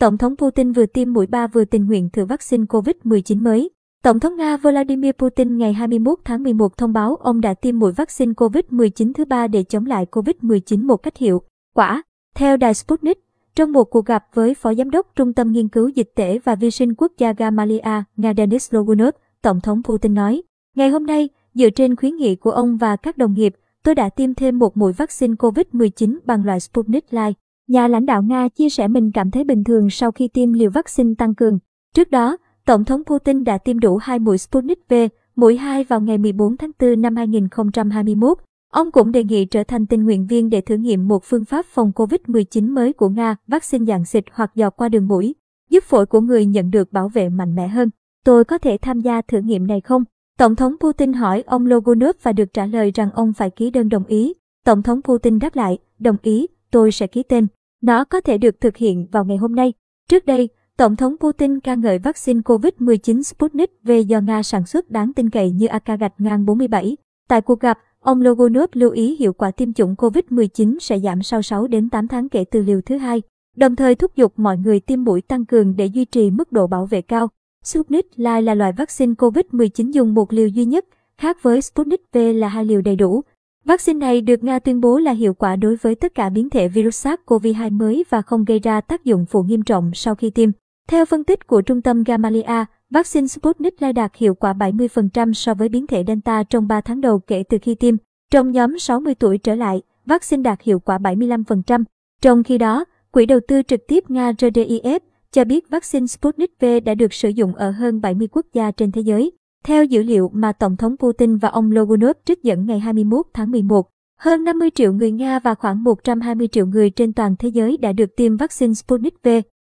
Tổng thống Putin vừa tiêm mũi 3 vừa tình nguyện thử vaccine COVID-19 mới. Tổng thống Nga Vladimir Putin ngày 21 tháng 11 thông báo ông đã tiêm mũi vaccine COVID-19 thứ ba để chống lại COVID-19 một cách hiệu quả. Theo đài Sputnik, trong một cuộc gặp với Phó Giám đốc Trung tâm Nghiên cứu Dịch tễ và Vi sinh Quốc gia Gamaleya, Nga Denis Logunov, Tổng thống Putin nói, Ngày hôm nay, dựa trên khuyến nghị của ông và các đồng nghiệp, tôi đã tiêm thêm một mũi vaccine COVID-19 bằng loại Sputnik Light. Nhà lãnh đạo Nga chia sẻ mình cảm thấy bình thường sau khi tiêm liều vaccine tăng cường. Trước đó, Tổng thống Putin đã tiêm đủ hai mũi Sputnik V, mũi 2 vào ngày 14 tháng 4 năm 2021. Ông cũng đề nghị trở thành tình nguyện viên để thử nghiệm một phương pháp phòng COVID-19 mới của Nga, vaccine dạng xịt hoặc dò qua đường mũi, giúp phổi của người nhận được bảo vệ mạnh mẽ hơn. Tôi có thể tham gia thử nghiệm này không? Tổng thống Putin hỏi ông Logunov và được trả lời rằng ông phải ký đơn đồng ý. Tổng thống Putin đáp lại, đồng ý, tôi sẽ ký tên. Nó có thể được thực hiện vào ngày hôm nay. Trước đây, Tổng thống Putin ca ngợi vaccine COVID-19 Sputnik V do Nga sản xuất đáng tin cậy như AK-47. Tại cuộc gặp, ông Logunov lưu ý hiệu quả tiêm chủng COVID-19 sẽ giảm sau 6 đến 8 tháng kể từ liều thứ hai, đồng thời thúc giục mọi người tiêm mũi tăng cường để duy trì mức độ bảo vệ cao. Sputnik Light là loại vaccine COVID-19 dùng một liều duy nhất, khác với Sputnik V là hai liều đầy đủ. Vaccine này được Nga tuyên bố là hiệu quả đối với tất cả biến thể virus SARS-CoV-2 mới và không gây ra tác dụng phụ nghiêm trọng sau khi tiêm. Theo phân tích của trung tâm Gamaleya, vaccine Sputnik Light đạt hiệu quả 70% so với biến thể Delta trong 3 tháng đầu kể từ khi tiêm. Trong nhóm 60 tuổi trở lại, vaccine đạt hiệu quả 75%. Trong khi đó, Quỹ đầu tư trực tiếp Nga RDIF cho biết vaccine Sputnik V đã được sử dụng ở hơn 70 quốc gia trên thế giới. Theo dữ liệu mà Tổng thống Putin và ông Logunov trích dẫn ngày 21 tháng 11, hơn 50 triệu người Nga và khoảng 120 triệu người trên toàn thế giới đã được tiêm vaccine Sputnik V.